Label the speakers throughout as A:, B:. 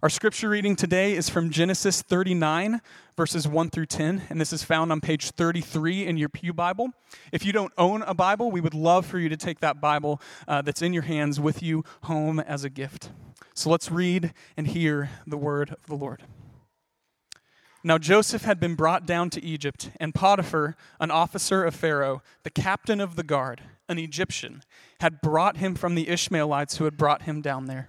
A: Our scripture reading today is from Genesis 39, verses 1 through 10, and this is found on page 33 in your Pew Bible. If you don't own a Bible, we would love for you to take that Bible uh, that's in your hands with you home as a gift. So let's read and hear the word of the Lord. Now Joseph had been brought down to Egypt, and Potiphar, an officer of Pharaoh, the captain of the guard, an Egyptian, had brought him from the Ishmaelites who had brought him down there.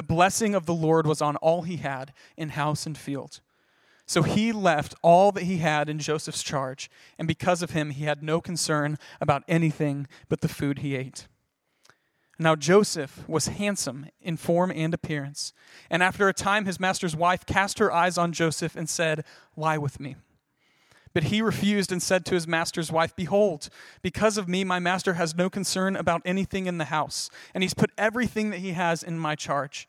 A: The blessing of the Lord was on all he had in house and field. So he left all that he had in Joseph's charge, and because of him, he had no concern about anything but the food he ate. Now Joseph was handsome in form and appearance, and after a time, his master's wife cast her eyes on Joseph and said, Lie with me. But he refused and said to his master's wife, Behold, because of me, my master has no concern about anything in the house, and he's put everything that he has in my charge.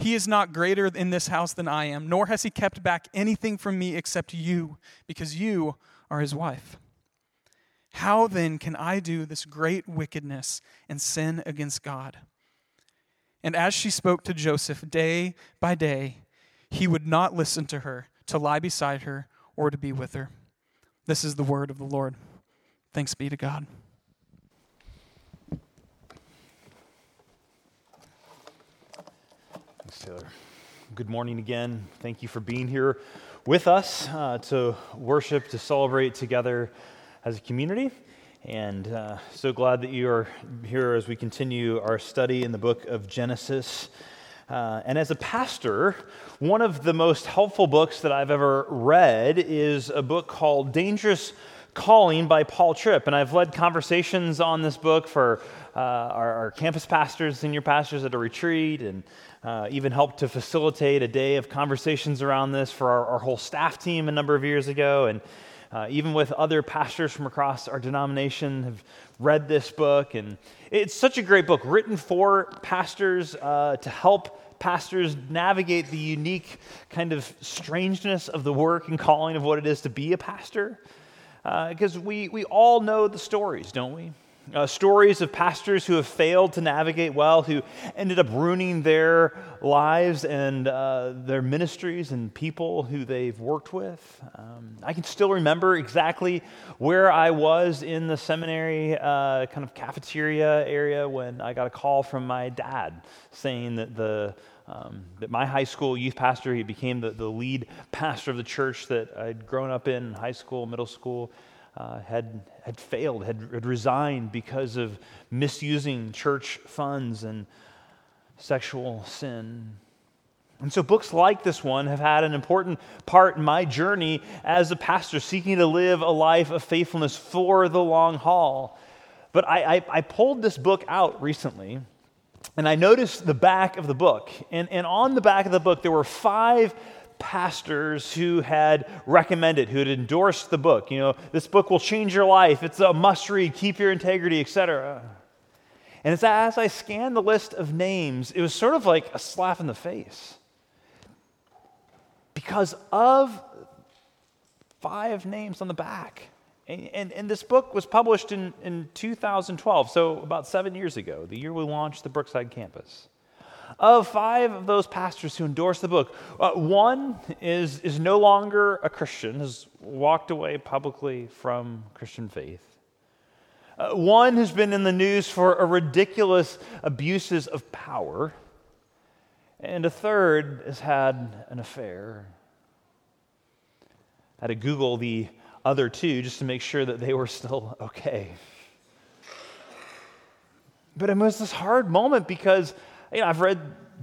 A: He is not greater in this house than I am, nor has he kept back anything from me except you, because you are his wife. How then can I do this great wickedness and sin against God? And as she spoke to Joseph day by day, he would not listen to her, to lie beside her, or to be with her. This is the word of the Lord. Thanks be to God.
B: Taylor. Good morning again. Thank you for being here with us uh, to worship, to celebrate together as a community. And uh, so glad that you are here as we continue our study in the book of Genesis. Uh, and as a pastor, one of the most helpful books that I've ever read is a book called Dangerous Calling by Paul Tripp. And I've led conversations on this book for uh, our, our, campus pastors, senior pastors at a retreat, and uh, even helped to facilitate a day of conversations around this for our, our whole staff team a number of years ago. And uh, even with other pastors from across our denomination have read this book and it's such a great book written for pastors uh, to help pastors navigate the unique kind of strangeness of the work and calling of what it is to be a pastor. Because uh, we, we all know the stories, don't we? Uh, stories of pastors who have failed to navigate well, who ended up ruining their lives and uh, their ministries and people who they've worked with. Um, I can still remember exactly where I was in the seminary uh, kind of cafeteria area when I got a call from my dad saying that the um, that my high school youth pastor, he became the, the lead pastor of the church that I'd grown up in, high school, middle school, uh, had, had failed, had, had resigned because of misusing church funds and sexual sin. And so, books like this one have had an important part in my journey as a pastor, seeking to live a life of faithfulness for the long haul. But I, I, I pulled this book out recently and I noticed the back of the book. And, and on the back of the book, there were five pastors who had recommended, who had endorsed the book. You know, this book will change your life. It's a must read, keep your integrity, etc. And as I, as I scanned the list of names, it was sort of like a slap in the face. Because of five names on the back. And, and, and, this book was published in, in 2012, so about seven years ago, the year we launched the Brookside campus. Of five of those pastors who endorsed the book, uh, one is, is no longer a Christian, has walked away publicly from Christian faith. Uh, one has been in the news for a ridiculous abuses of power. And a third has had an affair. I had to Google the other two just to make sure that they were still okay. But it was this hard moment because you know, I've read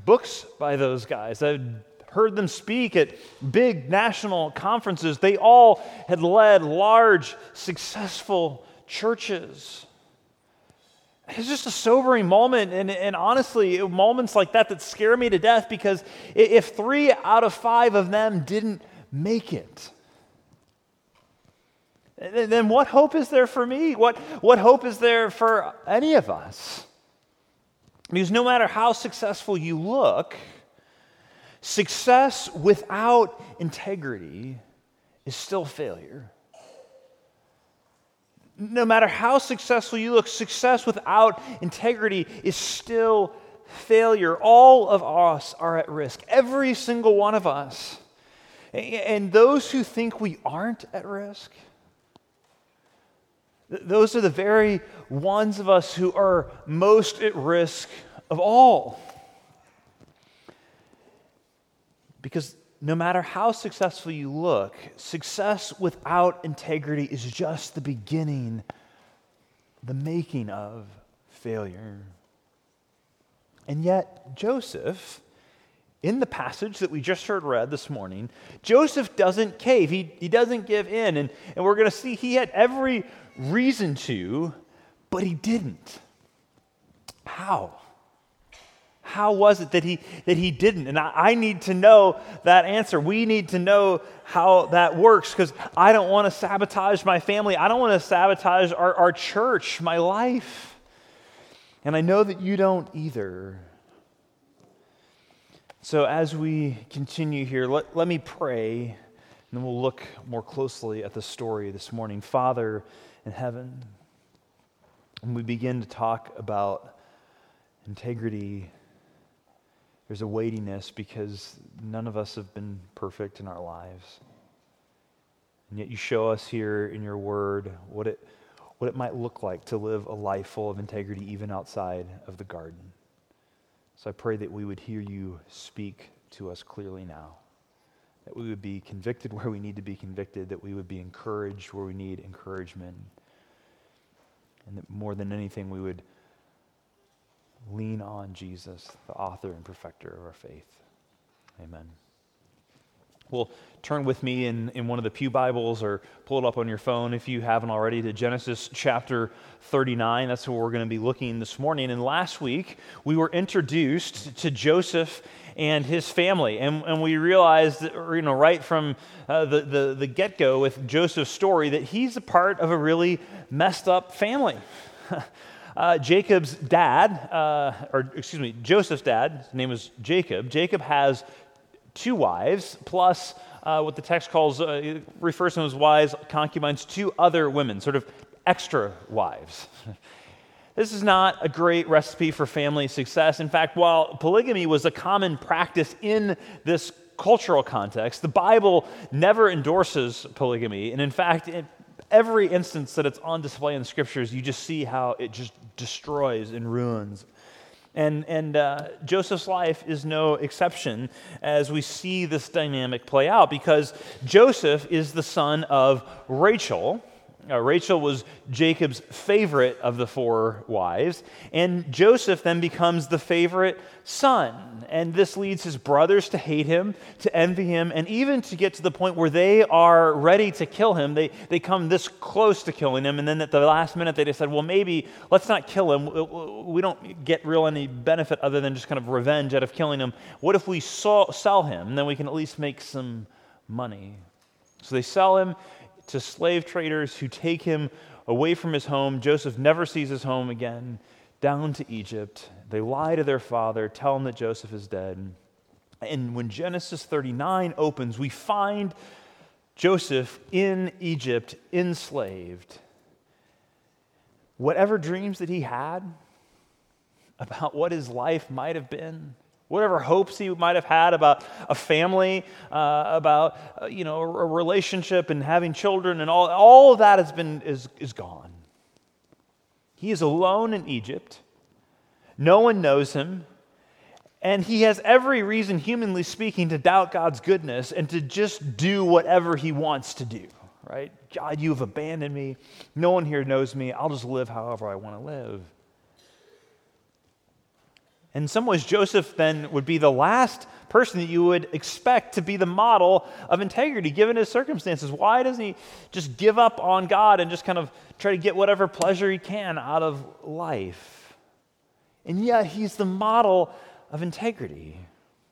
B: books by those guys. I've heard them speak at big national conferences. They all had led large, successful churches. it's just a sobering moment. And, and honestly, moments like that that scare me to death because if three out of five of them didn't make it, then what hope is there for me? What, what hope is there for any of us? Because no matter how successful you look, success without integrity is still failure. No matter how successful you look, success without integrity is still failure. All of us are at risk, every single one of us. And those who think we aren't at risk, those are the very ones of us who are most at risk of all. Because no matter how successful you look, success without integrity is just the beginning, the making of failure. And yet, Joseph, in the passage that we just heard read this morning, Joseph doesn't cave. He, he doesn't give in. And, and we're going to see he had every reason to, but he didn't. How? How was it that he, that he didn't? And I, I need to know that answer. We need to know how that works because I don't want to sabotage my family. I don't want to sabotage our, our church, my life. And I know that you don't either. So, as we continue here, let, let me pray, and then we'll look more closely at the story this morning. Father in heaven, when we begin to talk about integrity there's a weightiness because none of us have been perfect in our lives. And yet you show us here in your word what it, what it might look like to live a life full of integrity even outside of the garden. So I pray that we would hear you speak to us clearly now. That we would be convicted where we need to be convicted, that we would be encouraged where we need encouragement. And that more than anything, we would lean on Jesus, the author and perfecter of our faith. Amen. Well, turn with me in, in one of the Pew Bibles or pull it up on your phone if you haven't already to Genesis chapter 39. That's where we're going to be looking this morning. And last week, we were introduced to Joseph and his family. And, and we realized, you know, right from uh, the, the, the get go with Joseph's story, that he's a part of a really messed up family. Uh, Jacob's dad, uh, or excuse me, Joseph's dad, his name was Jacob. Jacob has two wives, plus uh, what the text calls, uh, refers to as wives, concubines, two other women, sort of extra wives. This is not a great recipe for family success. In fact, while polygamy was a common practice in this cultural context, the Bible never endorses polygamy. And in fact, every instance that it's on display in the scriptures, you just see how it just destroys and ruins. And, and uh, Joseph's life is no exception as we see this dynamic play out because Joseph is the son of Rachel. Uh, Rachel was Jacob's favorite of the four wives, and Joseph then becomes the favorite son. And this leads his brothers to hate him, to envy him, and even to get to the point where they are ready to kill him. They, they come this close to killing him, and then at the last minute they decide, well, maybe let's not kill him. We don't get real any benefit other than just kind of revenge out of killing him. What if we sell him, then we can at least make some money? So they sell him to slave traders who take him away from his home. Joseph never sees his home again, down to Egypt. They lie to their father, tell him that Joseph is dead. And when Genesis 39 opens, we find Joseph in Egypt, enslaved. Whatever dreams that he had about what his life might have been, whatever hopes he might have had about a family, uh, about uh, you know a relationship and having children, and all all of that has been is is gone. He is alone in Egypt. No one knows him. And he has every reason, humanly speaking, to doubt God's goodness and to just do whatever he wants to do, right? God, you have abandoned me. No one here knows me. I'll just live however I want to live. In some ways, Joseph then would be the last person that you would expect to be the model of integrity given his circumstances. Why doesn't he just give up on God and just kind of try to get whatever pleasure he can out of life? And yet, he's the model of integrity.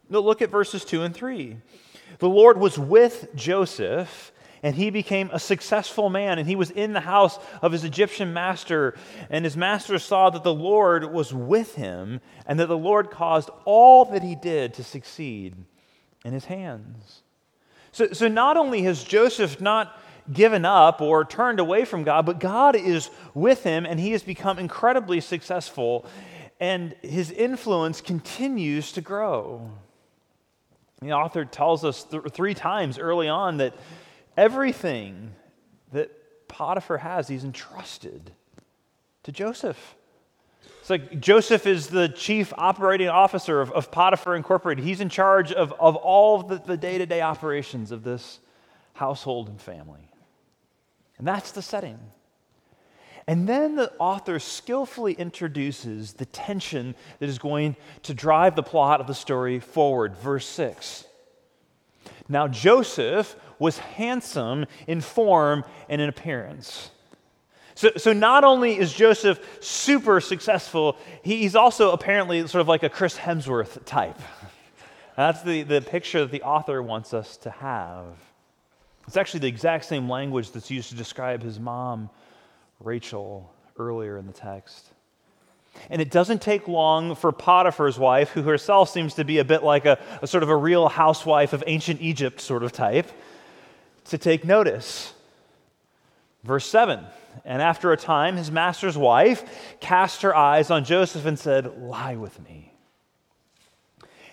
B: Now, look at verses 2 and 3. The Lord was with Joseph and he became a successful man, and he was in the house of his Egyptian master. And his master saw that the Lord was with him, and that the Lord caused all that he did to succeed in his hands. So, so not only has Joseph not given up or turned away from God, but God is with him, and he has become incredibly successful, and his influence continues to grow. The author tells us th- three times early on that Everything that Potiphar has, he's entrusted to Joseph. It's like Joseph is the chief operating officer of, of Potiphar Incorporated. He's in charge of, of all of the day to day operations of this household and family. And that's the setting. And then the author skillfully introduces the tension that is going to drive the plot of the story forward. Verse 6. Now, Joseph was handsome in form and in appearance. So, so not only is Joseph super successful, he's also apparently sort of like a Chris Hemsworth type. That's the, the picture that the author wants us to have. It's actually the exact same language that's used to describe his mom, Rachel, earlier in the text. And it doesn't take long for Potiphar's wife, who herself seems to be a bit like a, a sort of a real housewife of ancient Egypt sort of type, to take notice. Verse 7 And after a time, his master's wife cast her eyes on Joseph and said, Lie with me.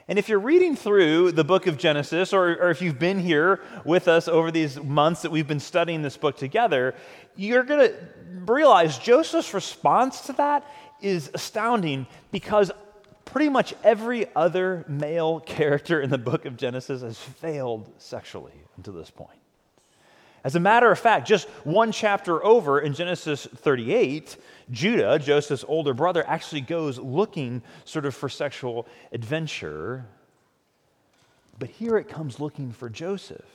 B: And if you're reading through the book of Genesis, or, or, if you've been here with us over these months that we've been studying this book together, you're going to realize Joseph's response to that is astounding because pretty much every other male character in the book of Genesis has failed sexually until this point. As a matter of fact, just one chapter over in Genesis 38, Judah, Joseph's older brother, actually goes looking sort of for sexual adventure. But here it comes looking for Joseph.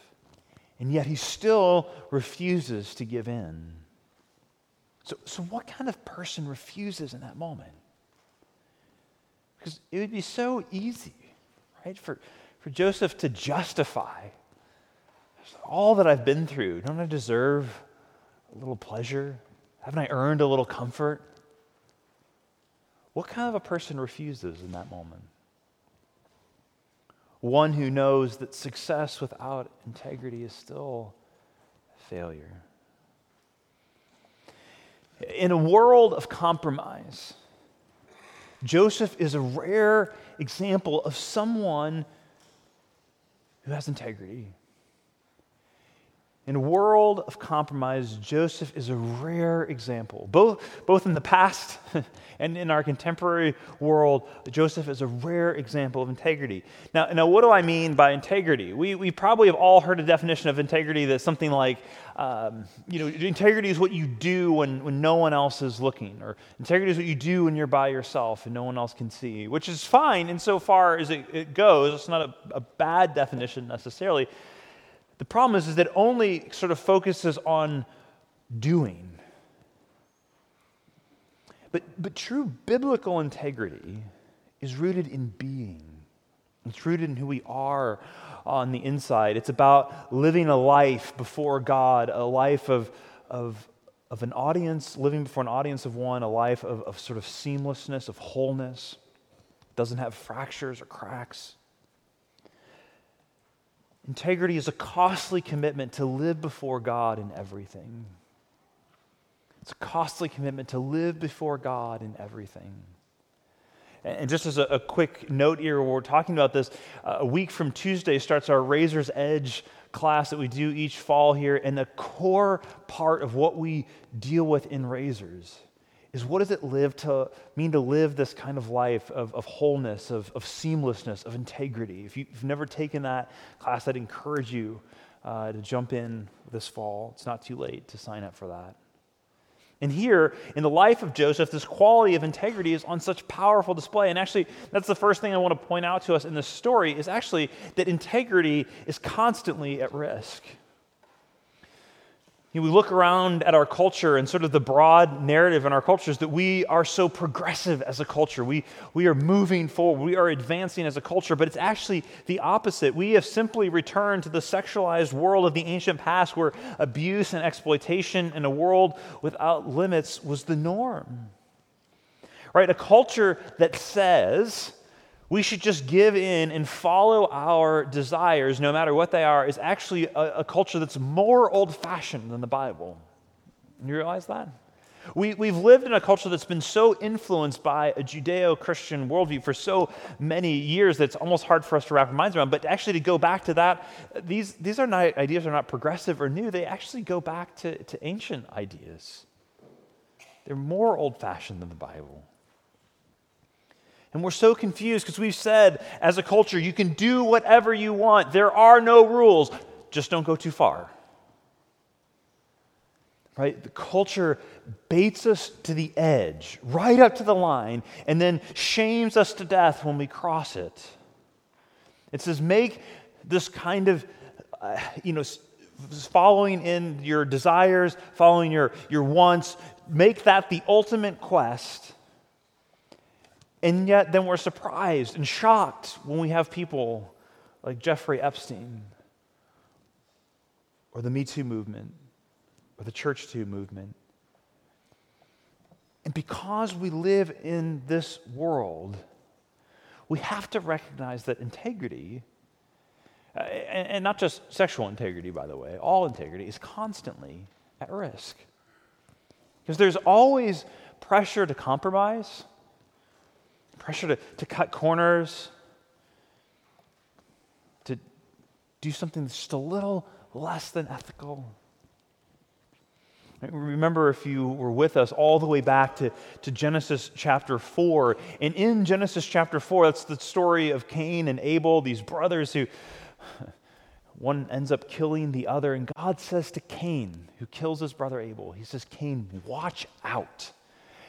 B: And yet he still refuses to give in. So, so what kind of person refuses in that moment? Because it would be so easy, right, for, for Joseph to justify all that I've been through, don't I deserve a little pleasure? Haven't I earned a little comfort? What kind of a person refuses in that moment? One who knows that success without integrity is still failure. In a world of compromise, Joseph is a rare example of someone who has integrity. In a world of compromise, Joseph is a rare example. Both, both in the past and in our contemporary world, Joseph is a rare example of integrity. Now, now what do I mean by integrity? We, we probably have all heard a definition of integrity that's something like, um, you know, integrity is what you do when, when no one else is looking, or integrity is what you do when you're by yourself and no one else can see, which is fine insofar as it, it goes. It's not a, a bad definition necessarily. The problem is, is that only sort of focuses on doing. But, but true biblical integrity is rooted in being. It's rooted in who we are on the inside. It's about living a life before God, a life of, of, of an audience, living before an audience of one, a life of, of sort of seamlessness, of wholeness. Doesn't have fractures or cracks. Integrity is a costly commitment to live before God in everything. It's a costly commitment to live before God in everything. And just as a, a quick note here, we're talking about this, uh, a week from Tuesday starts our Razor's Edge class that we do each fall here. And the core part of what we deal with in Razors is what does it live to mean to live this kind of life of, of wholeness, of, of seamlessness, of integrity? If, you, have never taken that class, I'd encourage you uh, to jump in this fall. It's not too late to sign up for that. And here, in the life of Joseph, this quality of integrity is on such powerful display. And actually, that's the first thing I want to point out to us in this story is actually that integrity is constantly at risk. You know, we look around at our culture and sort of the broad narrative in our culture is that we are so progressive as a culture. We, we are moving forward. We are advancing as a culture, but it's actually the opposite. We have simply returned to the sexualized world of the ancient past where abuse and exploitation in a world without limits was the norm. Right? A culture that says, we should just give in and follow our desires, no matter what they are, is actually a, a culture that's more old fashioned than the Bible. You realize that? We, we've lived in a culture that's been so influenced by a Judeo Christian worldview for so many years that it's almost hard for us to wrap our minds around. But actually, to go back to that, these, these are not, ideas are not progressive or new. They actually go back to, to ancient ideas. They're more old fashioned than the Bible. And we're so confused because we've said as a culture, you can do whatever you want. There are no rules. Just don't go too far. Right? The culture baits us to the edge, right up to the line, and then shames us to death when we cross it. It says, make this kind of, uh, you know, following in your desires, following your, your wants, make that the ultimate quest and yet, then we're surprised and shocked when we have people like Jeffrey Epstein or the Me Too movement or the Church Too movement. And because we live in this world, we have to recognize that integrity, uh, and, and not just sexual integrity, by the way, all integrity is constantly at risk. Because there's always pressure to compromise pressure to, to cut corners, to do something that's just a little less than ethical. Remember, if you were with us all the way back to, to Genesis chapter 4. And in Genesis chapter 4, that's the story of Cain and Abel, these brothers who one ends up killing the other. And God says to Cain, who kills his brother Abel, He says, Cain, watch out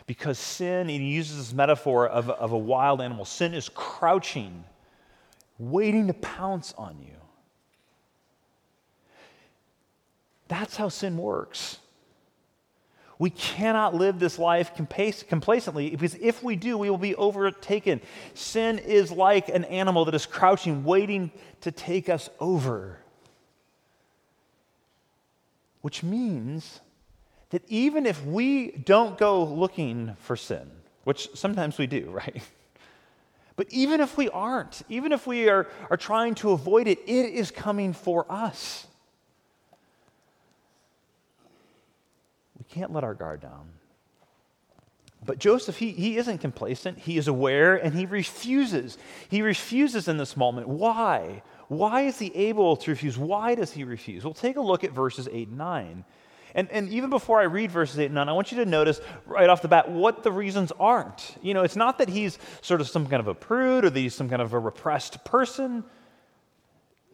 B: because sin, he uses this metaphor of, of a wild animal. Sin is crouching, waiting to pounce on you. That's how sin works. We cannot live this life complacently because if we do, we will be overtaken. Sin is like an animal that is crouching, waiting to take us over. Which means that even if we don't go looking for sin, which sometimes we do, right? But even if we aren't, even if we are, are trying to avoid it, it is coming for us. We can't let our guard down. But Joseph, he, he isn't complacent. He is aware and he refuses. He refuses in this moment. Why? Why is he able to refuse? Why does he refuse? Well, take a look at verses 8 and 9. And, and even before I read verses 8 and 9, I want you to notice right off the bat what the reasons aren't. You know, it's not that he's sort of some kind of a prude or that he's some kind of a repressed person.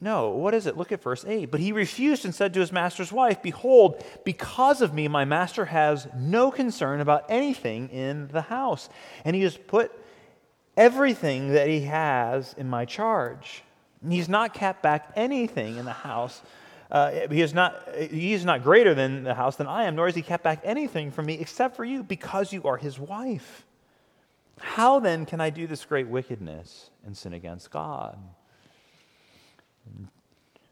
B: No, what is it? Look at verse 8. But he refused and said to his master's wife, Behold, because of me, my master has no concern about anything in the house, and he has put everything that he has in my charge. And he's not kept back anything in the house uh, he, is not, he is not greater than the house than I am, nor has he kept back anything from me except for you, because you are his wife. How then can I do this great wickedness and sin against God?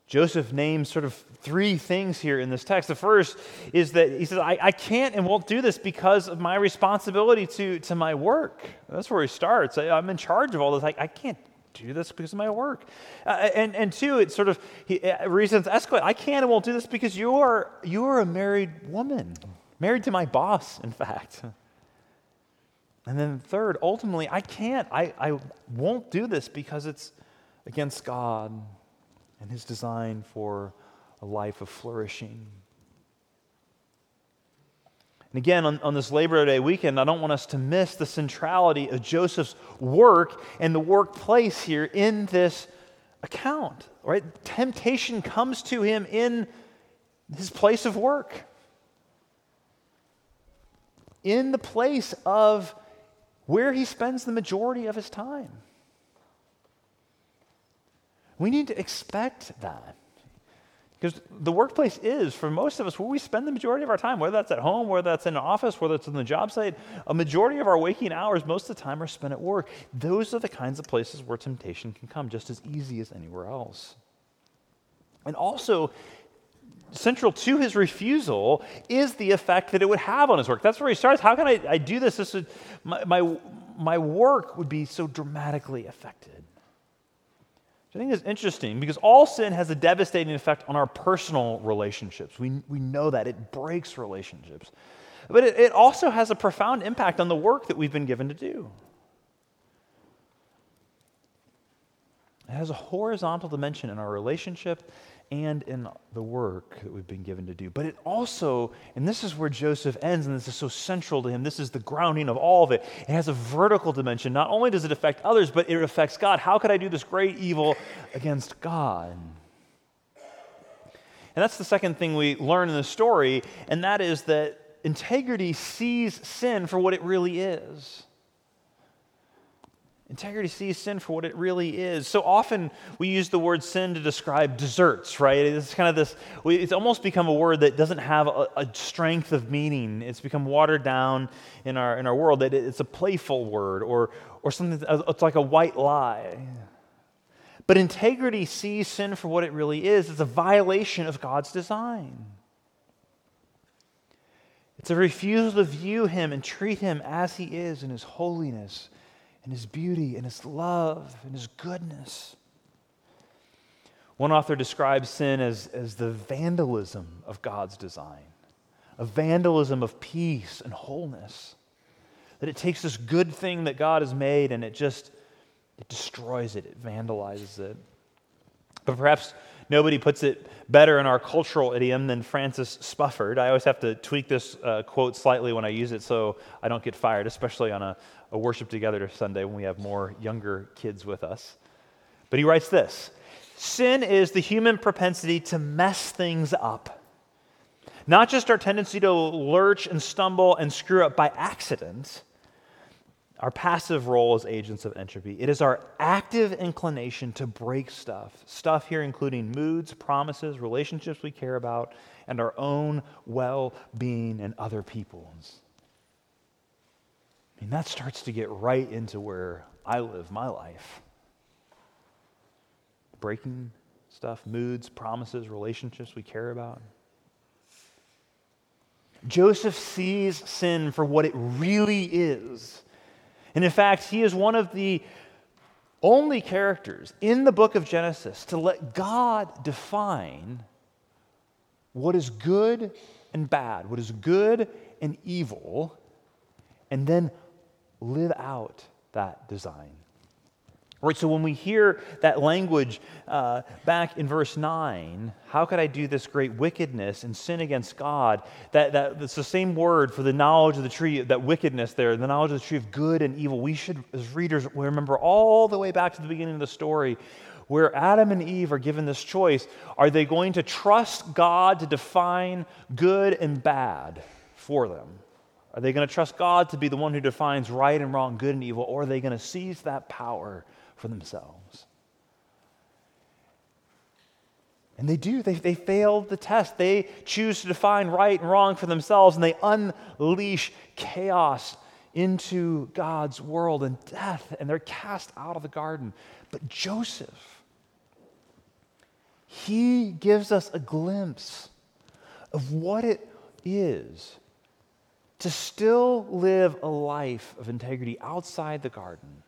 B: Joseph names sort of three things here in this text. The first is that he says, I, I, can't and won't do this because of my responsibility to, to my work. That's where he starts. I, am in charge of all this. I, I can't do this because of my work. Uh, and, and two, it sort of he, uh, reasons escalate. I can and won't do this because you are, you are a married woman, married to my boss, in fact. And then third, ultimately, I can't, I, I won't do this because it's against God and his design for a life of flourishing. And again, on, on this Labor Day weekend, I don't want us to miss the centrality of Joseph's work and the workplace here in this account. Right? Temptation comes to him in his place of work, in the place of where he spends the majority of his time. We need to expect that. Because the workplace is, for most of us, where we spend the majority of our time, whether that's at home, whether that's in an office, whether it's on the job site, a majority of our waking hours, most of the time, are spent at work. Those are the kinds of places where temptation can come just as easy as anywhere else. And also, central to his refusal is the effect that it would have on his work. That's where he starts. How can I, I do this? this would, my, my, my work would be so dramatically affected. I think is interesting because all sin has a devastating effect on our personal relationships. We, we know that. It breaks relationships. But it, it also has a profound impact on the work that we've been given to do. It has a horizontal dimension in our relationship and in the work that we've been given to do. But it also, and this is where Joseph ends, and this is so central to him, this is the grounding of all of it. It has a vertical dimension. Not only does it affect others, but it affects God. How could I do this great evil against God? And that's the second thing we learn in the story, and that is that integrity sees sin for what it really is. Integrity sees sin for what it really is. So often we use the word sin to describe desserts, right? It's kind of this, it's almost become a word that doesn't have a, a strength of meaning. It's become watered down in our, in our world, that it's a playful word or, or something, it's like a white lie. But integrity sees sin for what it really is. It's a violation of God's design. It's a refusal to view him and treat him as he is in his holiness and his beauty and his love and his goodness. One author describes sin as, as the vandalism of God's design, a vandalism of peace and wholeness. That it takes this good thing that God has made and it just it destroys it, it vandalizes it. But perhaps nobody puts it better in our cultural idiom than Francis Spufford. I always have to tweak this uh, quote slightly when I use it so I don't get fired, especially on a, a worship together Sunday when we have more younger kids with us. But he writes this Sin is the human propensity to mess things up. Not just our tendency to lurch and stumble and screw up by accident, our passive role as agents of entropy. It is our active inclination to break stuff. Stuff here including moods, promises, relationships we care about, and our own well being and other people's. That starts to get right into where I live my life. Breaking stuff, moods, promises, relationships we care about. Joseph sees sin for what it really is. And in fact, he is one of the only characters in the book of Genesis to let God define what is good and bad, what is good and evil, and then live out that design. Right, so when we hear that language uh, back in verse 9, how could I do this great wickedness and sin against God? That, that, that's the same word for the knowledge of the tree, that wickedness there, the knowledge of the tree of good and evil. We should, as readers, remember all the way back to the beginning of the story where Adam and Eve are given this choice. Are they going to trust God to define good and bad for them? Are they going to trust God to be the one who defines right and wrong, good and evil, or are they going to seize that power for themselves? And they do. They, they fail the test. They choose to define right and wrong for themselves, and they unleash chaos into God's world and death, and they're cast out of the garden. But Joseph, he gives us a glimpse of what it is to still live a life of integrity outside the garden.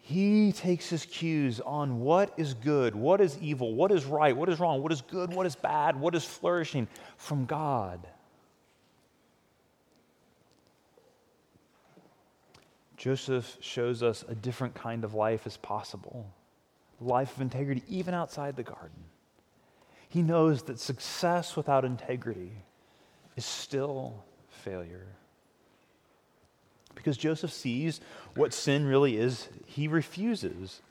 B: He takes his cues on what is good, what is evil, what is right, what is wrong, what is good, what is bad, what is flourishing from God. Joseph shows us a different kind of life is possible life of integrity, even outside the garden. He knows that success without integrity is still failure. Because Joseph sees what sin really is, he refuses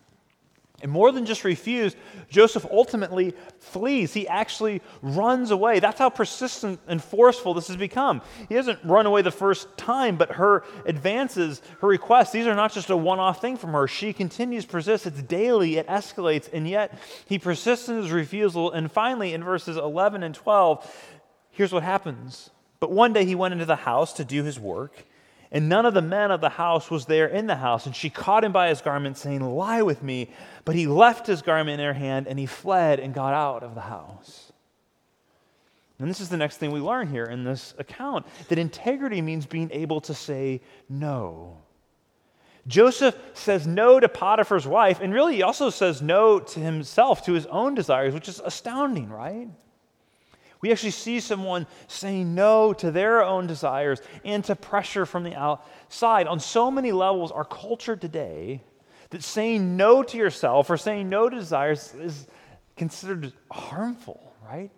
B: And more than just refuse, Joseph ultimately flees. He actually runs away. That's how persistent and forceful this has become. He doesn't run away the first time, but her advances, her requests, these are not just a one off thing from her. She continues, persists. It's daily, it escalates, and yet he persists in his refusal. And finally, in verses 11 and 12, here's what happens. But one day he went into the house to do his work. And none of the men of the house was there in the house. And she caught him by his garment, saying, Lie with me. But he left his garment in her hand, and he fled and got out of the house. And this is the next thing we learn here in this account that integrity means being able to say no. Joseph says no to Potiphar's wife, and really he also says no to himself, to his own desires, which is astounding, right? We actually see someone saying no to their own desires and to pressure from the outside. On so many levels, our culture today, that saying no to yourself or saying no to desires is considered harmful, right?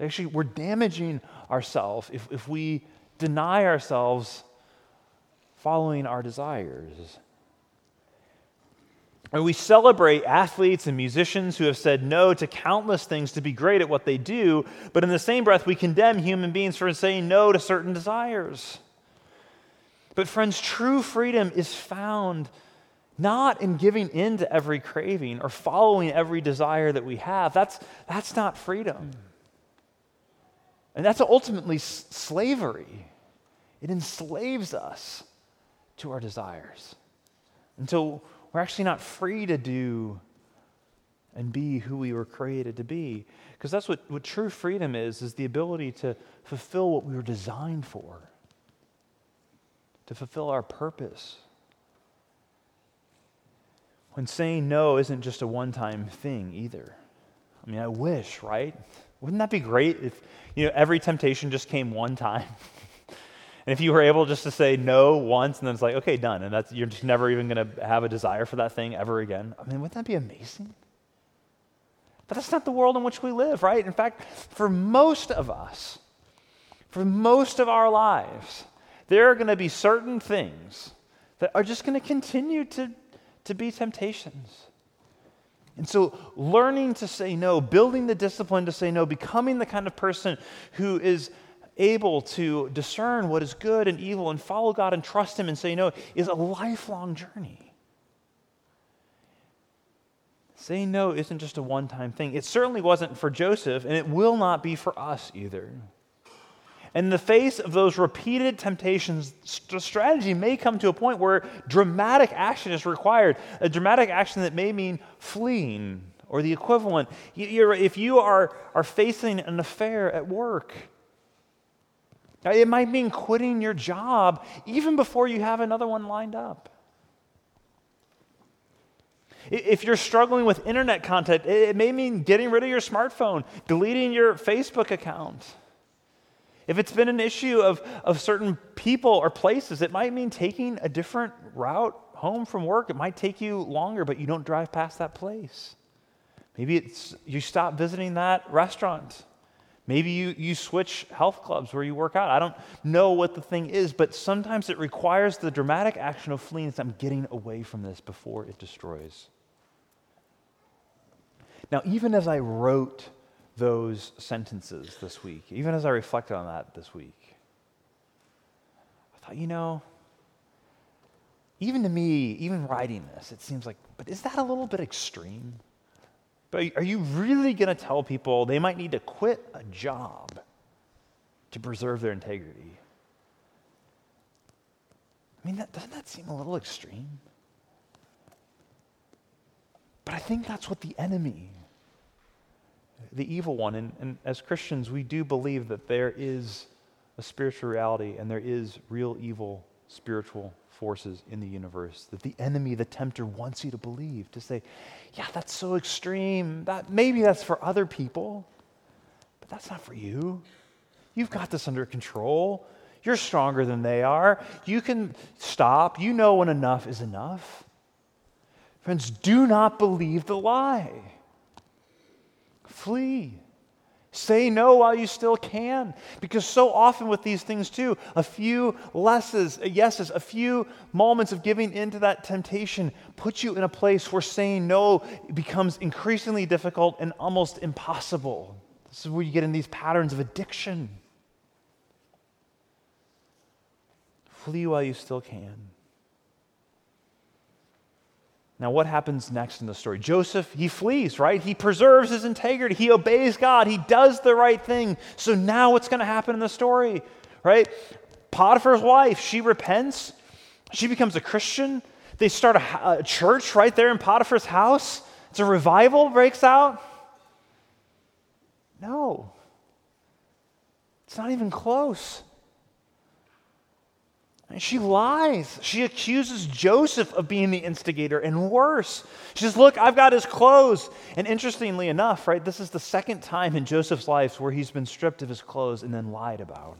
B: Actually, we're damaging ourselves if, if we deny ourselves following our desires. And we celebrate athletes and musicians who have said no to countless things to be great at what they do, but in the same breath, we condemn human beings for saying no to certain desires. But, friends, true freedom is found not in giving in to every craving or following every desire that we have. That's, that's not freedom. And that's ultimately slavery. It enslaves us to our desires until we're actually not free to do and be who we were created to be. Because that's what, what true freedom is, is the ability to fulfill what we were designed for, to fulfill our purpose. When saying no isn't just a one-time thing either. I mean, I wish, right? Wouldn't that be great if you know every temptation just came one time? And if you were able just to say no once and then it's like, okay, done, and that's you're just never even going to have a desire for that thing ever again. I mean, wouldn't that be amazing? But that's not the world in which we live, right? In fact, for most of us, for most of our lives, there are going to be certain things that are just going to continue to, to be temptations. And so, learning to say no, building the discipline to say no, becoming the kind of person who is able to discern what is good and evil and follow God and trust Him and say no is a lifelong journey. Saying no isn't just a one time thing. It certainly wasn't for Joseph, and it will not be for us either. And in the face of those repeated temptations, strategy may come to a point where dramatic action is required, a dramatic action that may mean fleeing or the equivalent. If you are, are facing an affair at work, it might mean quitting your job even before you have another one lined up. If you're struggling with internet content, it may mean getting rid of your smartphone, deleting your Facebook account. If it's been an issue of, of certain people or places, it might mean taking a different route home from work. It might take you longer, but you don't drive past that place. Maybe it's you stop visiting that restaurant. Maybe you, you switch health clubs where you work out. I don't know what the thing is, but sometimes it requires the dramatic action of fleeing. I'm getting away from this before it destroys. Now, even as I wrote those sentences this week, even as I reflected on that this week, I thought, you know, even to me, even writing this, it seems like, but is that a little bit extreme? But are you really going to tell people they might need to quit a job to preserve their integrity? I mean, that, doesn't that seem a little extreme? But I think that's what the enemy, the evil one, and, and as Christians, we do believe that there is a spiritual reality and there is real evil spiritual forces in the universe that the enemy, the tempter, wants you to believe. To say, yeah, that's so extreme. That maybe that's for other people, but that's not for you. You've got this under control. You're stronger than they are. You can stop. You know when enough is enough. Friends, do not believe the lie. Flee. Say no while you still can. Because so often with these things, too, a few lesses, yeses, a few moments of giving into that temptation put you in a place where saying no becomes increasingly difficult and almost impossible. This is where you get in these patterns of addiction. Flee while you still can. Now, what happens next in the story? Joseph, he flees, right? He preserves his integrity. He obeys God. He does the right thing. So now what's going to happen in the story, right? Potiphar's wife, she repents. She becomes a Christian. They start a, a church right there in Potiphar's house. It's a revival breaks out. No, it's not even close. And she lies. She accuses Joseph of being the instigator, and worse. She says, Look, I've got his clothes. And interestingly enough, right, this is the second time in Joseph's life where he's been stripped of his clothes and then lied about.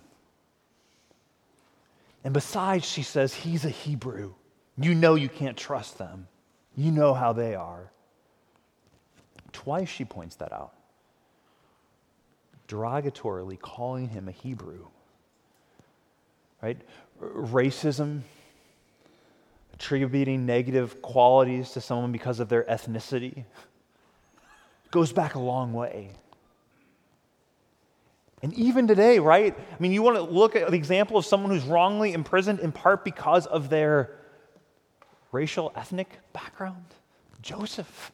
B: And besides, she says, He's a Hebrew. You know you can't trust them, you know how they are. Twice she points that out, derogatorily calling him a Hebrew. Right? racism, attributing negative qualities to someone because of their ethnicity, goes back a long way. And even today, right? I mean, you want to look at the example of someone who's wrongly imprisoned in part because of their racial, ethnic background? Joseph.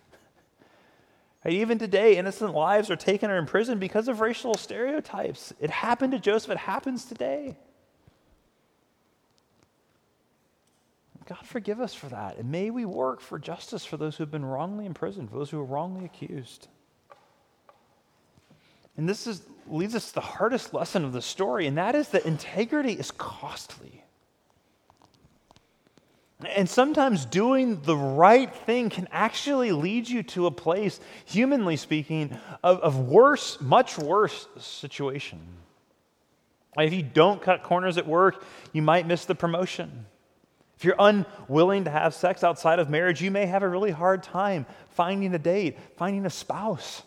B: Right? Even today, innocent lives are taken or imprisoned because of racial stereotypes. It happened to Joseph, it happens today. God forgive us for that. And may we work for justice for those who have been wrongly imprisoned, for those who are wrongly accused. And this is, leads us to the hardest lesson of the story, and that is that integrity is costly. And sometimes doing the right thing can actually lead you to a place, humanly speaking, of, of worse, much worse situation. If you don't cut corners at work, you might miss the promotion. If you're unwilling to have sex outside of marriage, you may have a really hard time finding a date, finding a spouse.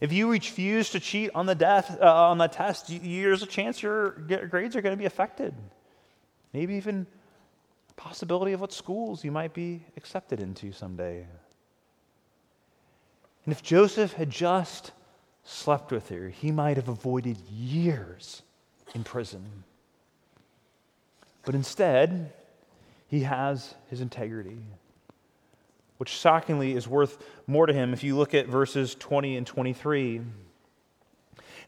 B: If you refuse to cheat on the, death, uh, on the test, there's a chance your grades are going to be affected. Maybe even possibility of what schools you might be accepted into someday. And if Joseph had just slept with her, he might have avoided years in prison. But instead, he has his integrity, which shockingly is worth more to him if you look at verses 20 and 23.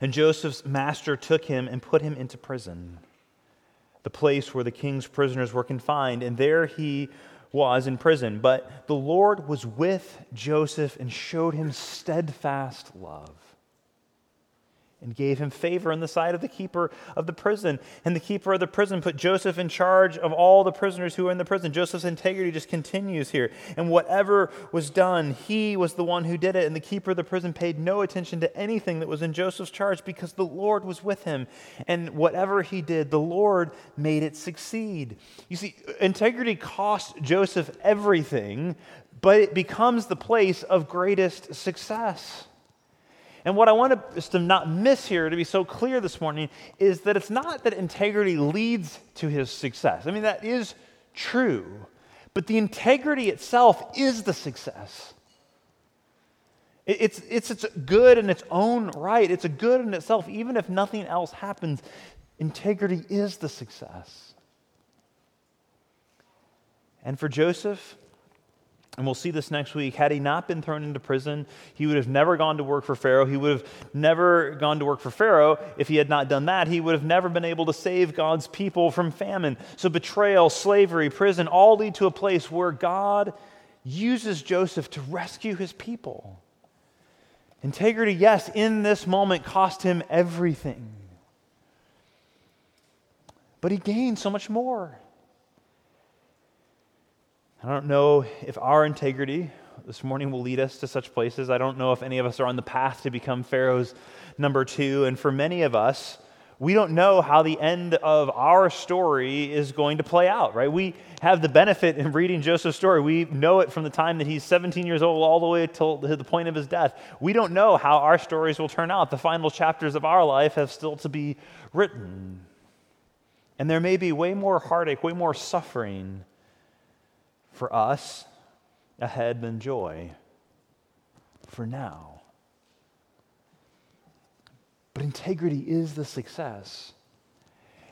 B: And Joseph's master took him and put him into prison, the place where the king's prisoners were confined, and there he was in prison. But the Lord was with Joseph and showed him steadfast love and gave him favor in the sight of the keeper of the prison. And the keeper of the prison put Joseph in charge of all the prisoners who were in the prison. Joseph's integrity just continues here. And whatever was done, he was the one who did it. And the keeper of the prison paid no attention to anything that was in Joseph's charge because the Lord was with him. And whatever he did, the Lord made it succeed. You see, integrity cost Joseph everything, but it becomes the place of greatest success. And what I want us to not miss here, to be so clear this morning, is that it's not that integrity leads to his success. I mean, that is true. But the integrity itself is the success. It's, it's, it's good in its own right. It's a good in itself. Even if nothing else happens, integrity is the success. And for Joseph, and we'll see this next week. Had he not been thrown into prison, he would have never gone to work for Pharaoh. He would have never gone to work for Pharaoh. If he had not done that, he would have never been able to save God's people from famine. So, betrayal, slavery, prison all lead to a place where God uses Joseph to rescue his people. Integrity, yes, in this moment cost him everything. But he gained so much more. I don't know if our integrity this morning will lead us to such places. I don't know if any of us are on the path to become Pharaoh's number two. And for many of us, we don't know how the end of our story is going to play out, right? We have the benefit in reading Joseph's story. We know it from the time that he's 17 years old all the way till the point of his death. We don't know how our stories will turn out. The final chapters of our life have still to be written. And there may be way more heartache, way more suffering for us ahead than joy for now. But integrity is the success.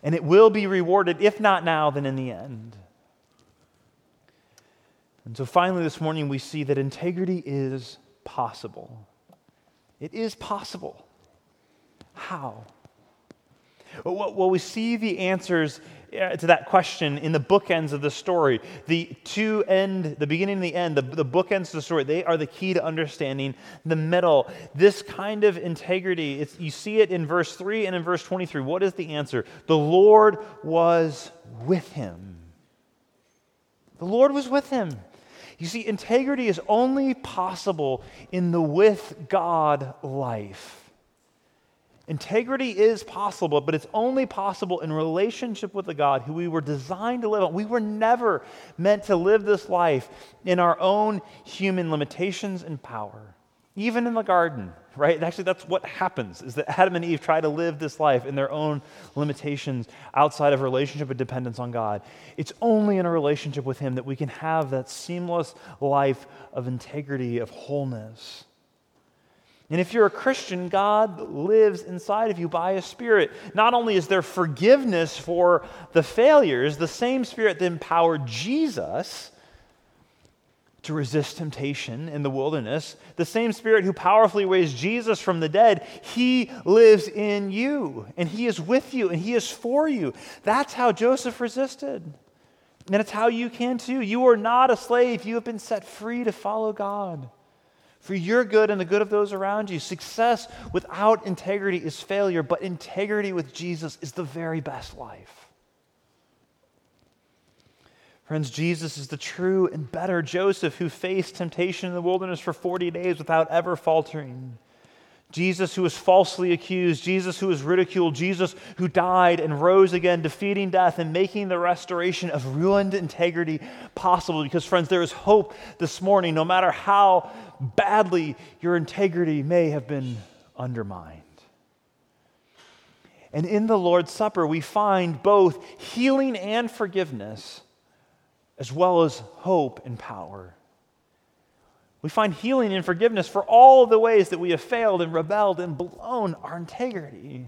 B: And it will be rewarded, if not now, then in the end. And so finally, this morning, we see that integrity is possible. It is possible. How? Well, we see the answers to that question in the bookends of the story. The two end, the beginning and the end, the, the bookends of the story, they are the key to understanding the middle. This kind of integrity, you see it in verse 3 and in verse 23. What is the answer? The Lord was with him. The Lord was with him. You see, integrity is only possible in the with God life. Integrity is possible, but it's only possible in relationship with the God who we were designed to live on. We were never meant to live this life in our own human limitations and power. Even in the garden, right? Actually, that's what happens is that Adam and Eve try to live this life in their own limitations outside of relationship and dependence on God. It's only in a relationship with Him that we can have that seamless life of integrity, of wholeness. And if you're a Christian, God lives inside of you by a Spirit. Not only is there forgiveness for the failures, the same Spirit that empowered Jesus to resist temptation in the wilderness, the same Spirit who powerfully raised Jesus from the dead, He lives in you, and He is with you, and He is for you. That's how Joseph resisted. And it's how you can too. You are not a slave, you have been set free to follow God for your good and the good of those around you. Success without integrity is failure, but integrity with Jesus is the very best life. Friends, Jesus is the true and better Joseph who faced temptation in the wilderness for 40 days without ever faltering. Jesus who was falsely accused, Jesus who was ridiculed, Jesus who died and rose again, defeating death and making the restoration of ruined integrity possible. Because, friends, there is hope this morning, no matter how badly your integrity may have been undermined. And in the Lord's Supper, we find both healing and forgiveness, as well as hope and power. We find healing and forgiveness for all the ways that we have failed and rebelled and blown our integrity.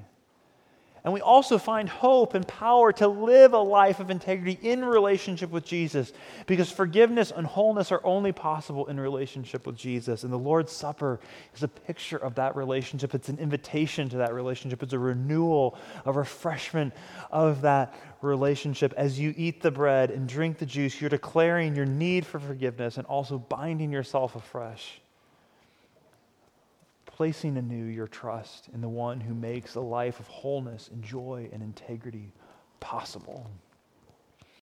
B: And we also find hope and power to live a life of integrity in relationship with Jesus because forgiveness and wholeness are only possible in relationship with Jesus. And the Lord's Supper is a picture of that relationship. It's an invitation to that relationship, it's a renewal, a refreshment of that relationship. As you eat the bread and drink the juice, you're declaring your need for forgiveness and also binding yourself afresh placing anew your trust in the one who makes a life of wholeness and joy and integrity possible.